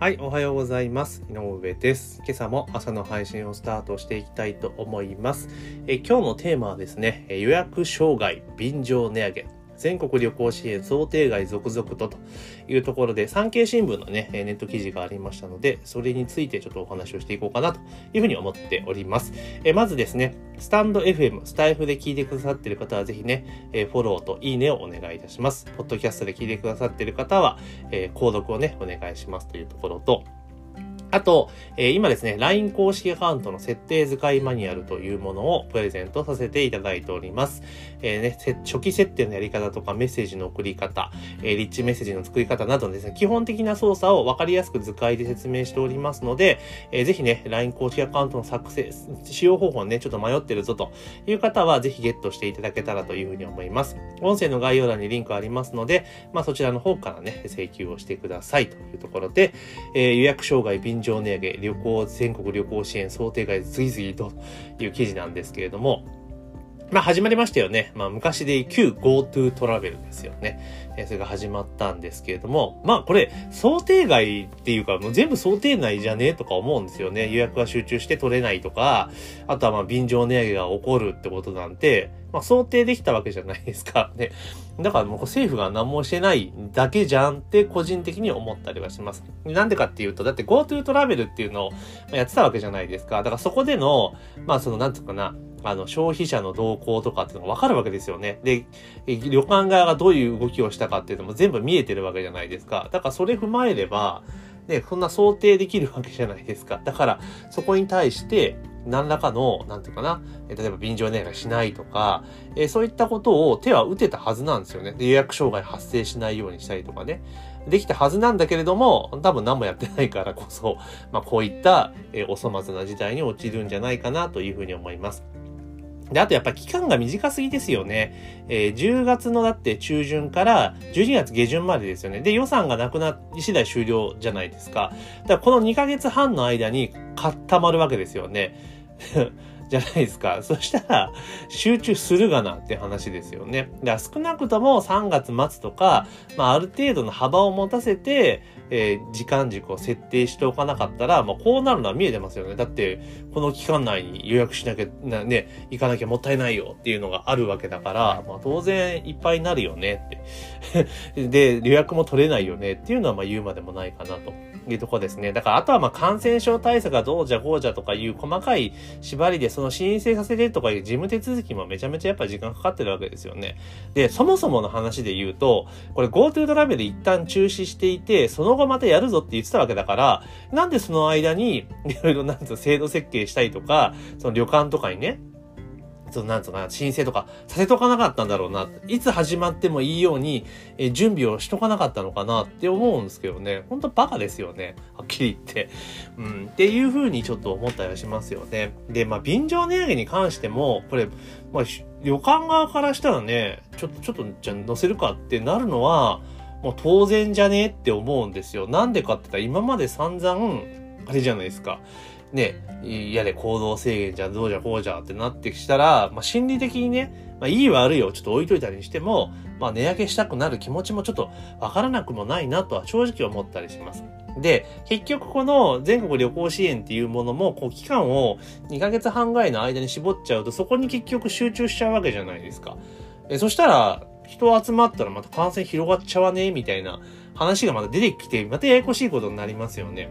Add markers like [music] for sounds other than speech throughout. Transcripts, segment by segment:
はい、おはようございます。井上です。今朝も朝の配信をスタートしていきたいと思います。え今日のテーマはですね、予約障害、便乗値上げ。全国旅行支援想定外続々とというところで、産経新聞のね、ネット記事がありましたので、それについてちょっとお話をしていこうかなというふうに思っております。えまずですね、スタンド FM、スタイフで聞いてくださっている方はぜひね、えフォローといいねをお願いいたします。ポッドキャストで聞いてくださっている方は、え購読をね、お願いしますというところと、あと、えー今ですね、LINE 公式アカウントの設定使いマニュアルというものをプレゼントさせていただいております。えーね、初期設定のやり方とかメッセージの送り方、えーリッチメッセージの作り方などのですね、基本的な操作を分かりやすく図解で説明しておりますので、えーぜひね、LINE 公式アカウントの作成、使用方法ね、ちょっと迷ってるぞという方は、ぜひゲットしていただけたらというふうに思います。音声の概要欄にリンクありますので、まあそちらの方からね、請求をしてくださいというところで、えー予約障害、便乗値上げ、旅行、全国旅行支援想定外次々という記事なんですけれども、まあ始まりましたよね。まあ昔で旧 GoTo トラベルですよね。それが始まったんですけれども、まあこれ想定外っていうかもう全部想定内じゃねえとか思うんですよね。予約が集中して取れないとか、あとはまあ便乗値上げが起こるってことなんて、まあ想定できたわけじゃないですか。ね。だからもう政府が何もしてないだけじゃんって個人的に思ったりはします。なんでかっていうと、だって GoTo トラベルっていうのをやってたわけじゃないですか。だからそこでの、まあそのなんつうかな、あの、消費者の動向とかっていうのがわかるわけですよね。で、旅館側がどういう動きをしたかっていうのも全部見えてるわけじゃないですか。だからそれ踏まえれば、ね、そんな想定できるわけじゃないですか。だから、そこに対して、何らかの、なんていうかな、例えば便乗値上げしないとか、えそういったことを手は打てたはずなんですよね。で予約障害発生しないようにしたりとかね。できたはずなんだけれども、多分何もやってないからこそ、まあこういった、えお粗末な事態に陥るんじゃないかなというふうに思います。で、あとやっぱ期間が短すぎですよね。えー10月のだって中旬から12月下旬までですよね。で、予算がなくなり次第終了じゃないですか。だからこの2ヶ月半の間に固まるわけですよね。じゃないですか。[laughs] そしたら、集中するがなって話ですよね。だから少なくとも3月末とか、まあある程度の幅を持たせて、えー時間軸を設定しておかなかったら、まあこうなるのは見えてますよね。だって、この期間内に予約しなきゃ、なね、行かなきゃもったいないよっていうのがあるわけだから、まあ当然いっぱいになるよねって。[laughs] で、予約も取れないよねっていうのはま言うまでもないかなというとこですね。だからあとはまあ感染症対策がどうじゃこうじゃとかいう細かい縛りでその申請させてとかいう事務手続きもめちゃめちゃやっぱ時間かかってるわけですよね。で、そもそもの話で言うと、これ GoTo トラベル一旦中止していて、その後またやるぞって言ってたわけだから、なんでその間にいろいろなんつう制度設計したりとか、その旅館とかにね、そのなんつうかな、申請とかさせとかなかったんだろうな。いつ始まってもいいように、え準備をしとかなかったのかなって思うんですけどね。ほんとバカですよね。はっきり言って。うん。っていう風にちょっと思ったりはしますよね。で、まあ、便乗値上げに関しても、これ、まあ、旅館側からしたらね、ちょっと、ちょっと、じゃあ乗せるかってなるのは、もう当然じゃねえって思うんですよ。なんでかって言ったら今まで散々、あれじゃないですか。ね、やれ行動制限じゃどうじゃこうじゃってなってきたら、まあ、心理的にね、まあ、いい悪いをちょっと置いといたりにしても、まあ、値上げしたくなる気持ちもちょっとわからなくもないなとは正直思ったりします。で、結局この全国旅行支援っていうものも、こう期間を2ヶ月半ぐらいの間に絞っちゃうと、そこに結局集中しちゃうわけじゃないですか。えそしたら、人集まったらまた感染広がっちゃわねみたいな話がまた出てきて、またややこしいことになりますよね。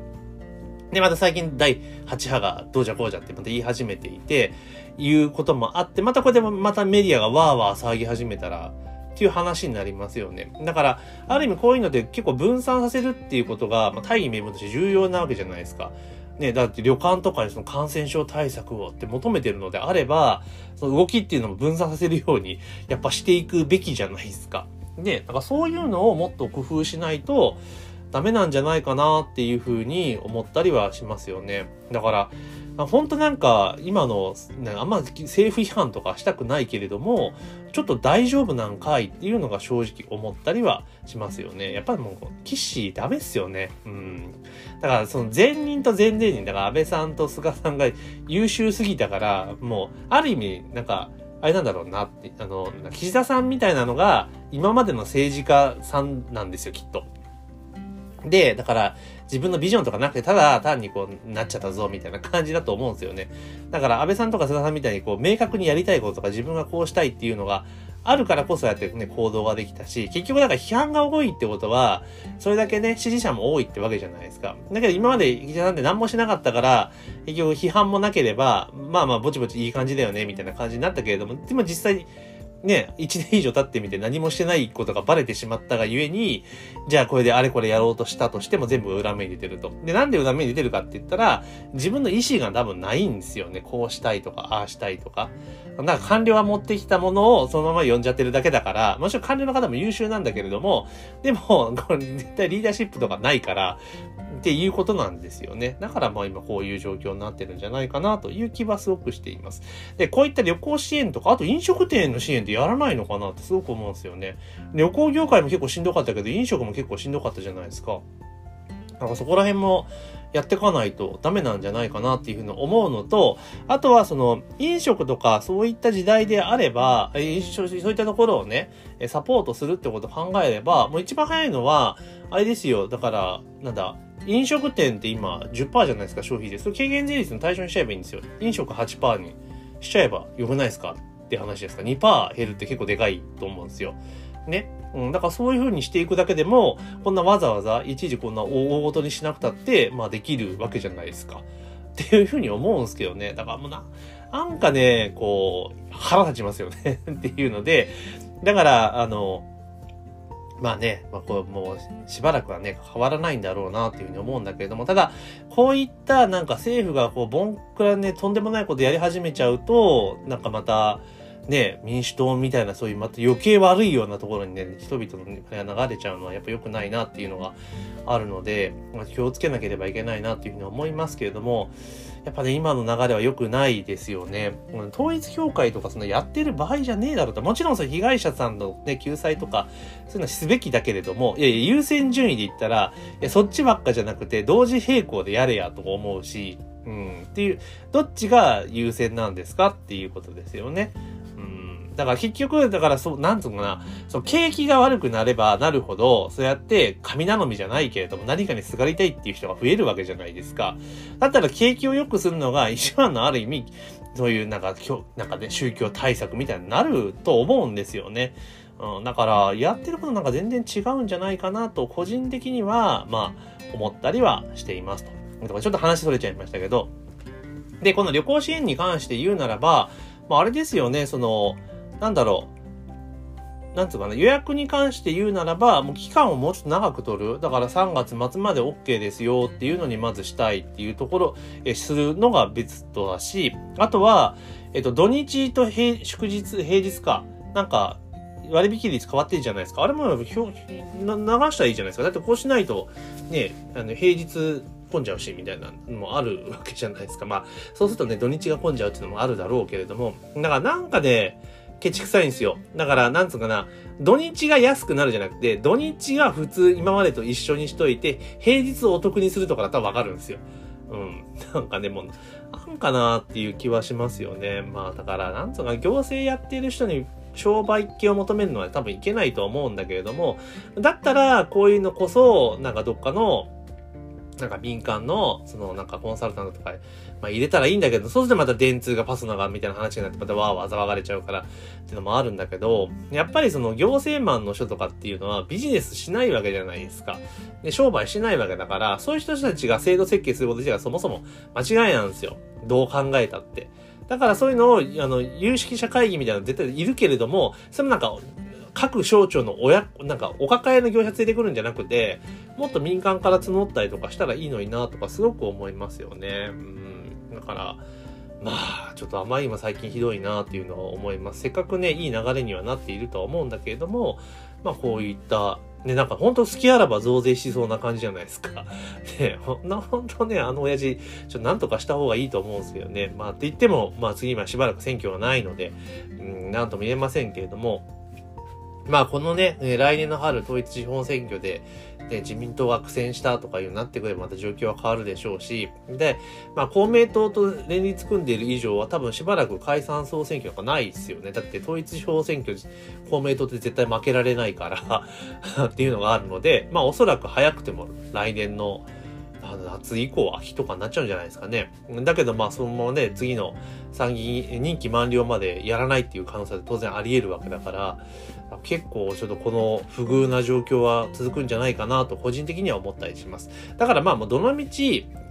で、また最近第8波がどうじゃこうじゃってまた言い始めていて、いうこともあって、またこれでもまたメディアがわーわー騒ぎ始めたら、っていう話になりますよね。だから、ある意味こういうので結構分散させるっていうことが、まあ、大義名分として重要なわけじゃないですか。ね、だって旅館とかにその感染症対策をって求めてるのであれば、その動きっていうのも分散させるように、やっぱしていくべきじゃないですか。ね、だからそういうのをもっと工夫しないと、ダメなんじゃないかなっていうふうに思ったりはしますよね。だから、本当なんか今の、ね、あんま政府批判とかしたくないけれども、ちょっと大丈夫なんかいっていうのが正直思ったりはしますよね。やっぱりもう、岸ダメっすよね。うん。だからその前任と前々任、だから安倍さんと菅さんが優秀すぎたから、もう、ある意味、なんか、あれなんだろうなって、あの、岸田さんみたいなのが、今までの政治家さんなんですよ、きっと。で、だから、自分のビジョンとかなくて、ただ単にこう、なっちゃったぞ、みたいな感じだと思うんですよね。だから、安倍さんとか菅さんみたいにこう、明確にやりたいこととか自分がこうしたいっていうのがあるからこそやってね、行動ができたし、結局だから批判が多いってことは、それだけね、支持者も多いってわけじゃないですか。だけど今まで、じゃなんて何もしなかったから、結局批判もなければ、まあまあぼちぼちいい感じだよね、みたいな感じになったけれども、でも実際、ね、1年以上経ってみて何もしてないことがバレてしまったがゆえに、じゃあこれであれこれやろうとしたとしても全部裏目に出てると。で、なんで裏目に出てるかって言ったら、自分の意思が多分ないんですよね。こうしたいとか、ああしたいとか。なんか官僚が持ってきたものをそのまま読んじゃってるだけだから、もちろん官僚の方も優秀なんだけれども、でも、[laughs] これ絶対リーダーシップとかないから、っていうことなんですよね。だからまあ今こういう状況になってるんじゃないかなという気はすごくしています。で、こういった旅行支援とか、あと飲食店の支援やらないのかなってすごく思うんですよね。旅行業界も結構しんどかったけど、飲食も結構しんどかったじゃないですか。だかそこら辺もやってかないとダメなんじゃないかなっていうふうに思うのと、あとはその飲食とかそういった時代であれば、そういったところをね、サポートするってことを考えれば、もう一番早いのは、あれですよ、だから、なんだ、飲食店って今10%じゃないですか、消費税。それ軽減税率の対象にしちゃえばいいんですよ。飲食8%にしちゃえばよくないですか？って話ですか。2%減るって結構でかいと思うんですよ。ね。うん、だからそういう風にしていくだけでも、こんなわざわざ一時こんな大ごとにしなくたって、まあできるわけじゃないですか。っていう風に思うんですけどね。だからもうな、なんかね、こう、腹立ちますよね [laughs] っていうので、だから、あの、まあね、まあこう、もうしばらくはね、変わらないんだろうなっていうふうに思うんだけれども、ただ、こういったなんか政府がこう、ボンクラね、とんでもないことやり始めちゃうと、なんかまた、ね、民主党みたいなそういうまた余計悪いようなところにね、人々の金が流れちゃうのはやっぱ良くないなっていうのがあるので、まあ、気をつけなければいけないなっていうふうに思いますけれども、やっぱね、今の流れは良くないですよね。統一協会とかそのやってる場合じゃねえだろうと。もちろんその被害者さんのね、救済とか、そういうのはすべきだけれども、いやいや、優先順位で言ったら、いや、そっちばっかじゃなくて、同時並行でやれやと思うし、うん、っていう、どっちが優先なんですかっていうことですよね。だから結局、だからそう、なんつうのかな、そう、景気が悪くなればなるほど、そうやって神頼みじゃないけれども、何かにすがりたいっていう人が増えるわけじゃないですか。だったら景気を良くするのが一番のある意味、そういうなんか、なんかね、宗教対策みたいになると思うんですよね。うん、だから、やってることなんか全然違うんじゃないかなと、個人的には、まあ、思ったりはしていますと。ちょっと話それちゃいましたけど。で、この旅行支援に関して言うならば、まあ、あれですよね、その、なんだろう。なんつうかな、予約に関して言うならば、もう期間をもうちょっと長く取る。だから3月末まで OK ですよっていうのにまずしたいっていうところ、え、するのが別とだし、あとは、えっと、土日と平祝日、平日か。なんか、割引率変わってるじゃないですか。あれも、流したらいいじゃないですか。だってこうしないと、ね、あの、平日混んじゃうし、みたいなのもあるわけじゃないですか。まあ、そうするとね、土日が混んじゃうっていうのもあるだろうけれども、だからなんかね、ケチくさいんですよ。だから、なんつうかな、土日が安くなるじゃなくて、土日が普通今までと一緒にしといて、平日をお得にするとかだったらわかるんですよ。うん。なんかね、もう、なんかなっていう気はしますよね。まあ、だから、なんつうか、行政やってる人に商売系を求めるのは多分いけないと思うんだけれども、だったら、こういうのこそ、なんかどっかの、なんか民間の、そのなんかコンサルタントとか、まあ入れたらいいんだけど、そうするとまた電通がパスナがみたいな話になってまたわーわー騒がれちゃうからっていうのもあるんだけど、やっぱりその行政マンの人とかっていうのはビジネスしないわけじゃないですか。で、商売しないわけだから、そういう人たちが制度設計すること自体がそもそも間違いなんですよ。どう考えたって。だからそういうのを、あの、有識者会議みたいなの絶対いるけれども、それもなんか、各省庁の親、なんかお抱えの業者連れてくるんじゃなくて、もっと民間から募ったりとかしたらいいのになとかすごく思いますよね。うん。だから、まあ、ちょっと甘い今最近ひどいなっていうのは思います。せっかくね、いい流れにはなっているとは思うんだけれども、まあこういった、ね、なんかほんと好きあらば増税しそうな感じじゃないですか。[laughs] ね、ほんな、ほんとね、あの親父、ちょっとなんとかした方がいいと思うんですけどね。まあって言っても、まあ次今しばらく選挙がないので、うん、なんとも言えませんけれども、まあこのね、来年の春統一地方選挙で、ね、自民党が苦戦したとかいうなってくればまた状況は変わるでしょうし、で、まあ公明党と連立組んでいる以上は多分しばらく解散総選挙がないですよね。だって統一地方選挙、公明党って絶対負けられないから [laughs] っていうのがあるので、まあおそらく早くても来年のあの夏以降秋とかになっちゃうんじゃないですかね。だけどまあそのままね、次の参議院任期満了までやらないっていう可能性は当然あり得るわけだから、結構ちょっとこの不遇な状況は続くんじゃないかなと個人的には思ったりします。だからまあもうどの道、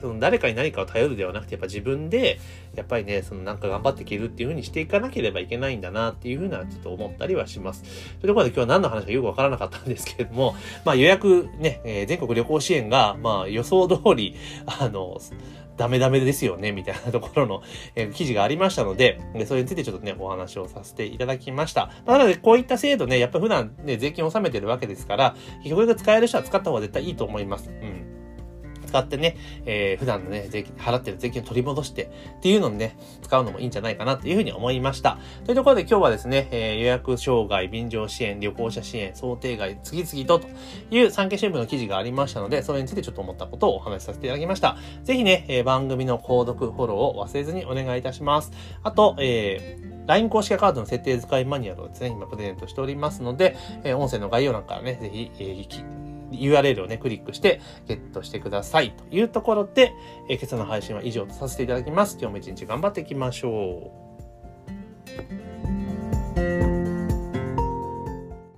その誰かに何かを頼るではなくて、やっぱ自分で、やっぱりね、そのなんか頑張っていけるっていう風にしていかなければいけないんだなっていう風なちょっと思ったりはします。というころで今日は何の話かよくわからなかったんですけれども、[laughs] まあ予約ね、えー、全国旅行支援が、まあ予想通り、あの、ダメダメですよね、みたいなところの、えー、記事がありましたので、それについてちょっとね、お話をさせていただきました。まあ、なので、こういった制度ね、やっぱ普段ね、税金を納めてるわけですから、結局使える人は使った方が絶対いいと思います。うん。使ってね、えー、普段のね、税金、払ってる税金を取り戻してっていうのにね、使うのもいいんじゃないかなというふうに思いました。というところで今日はですね、えー、予約障害、便乗支援、旅行者支援、想定外、次々とという産経新聞の記事がありましたので、それについてちょっと思ったことをお話しさせていただきました。ぜひね、えー、番組の購読、フォローを忘れずにお願いいたします。あと、えー、LINE 公式カウントの設定使いマニュアルをですね、今プレゼントしておりますので、えー、音声の概要欄からね、ぜひ、えー、URL をね、クリックしてゲットしてください。というところで、えー、今朝の配信は以上とさせていただきます。今日も一日頑張っていきましょう。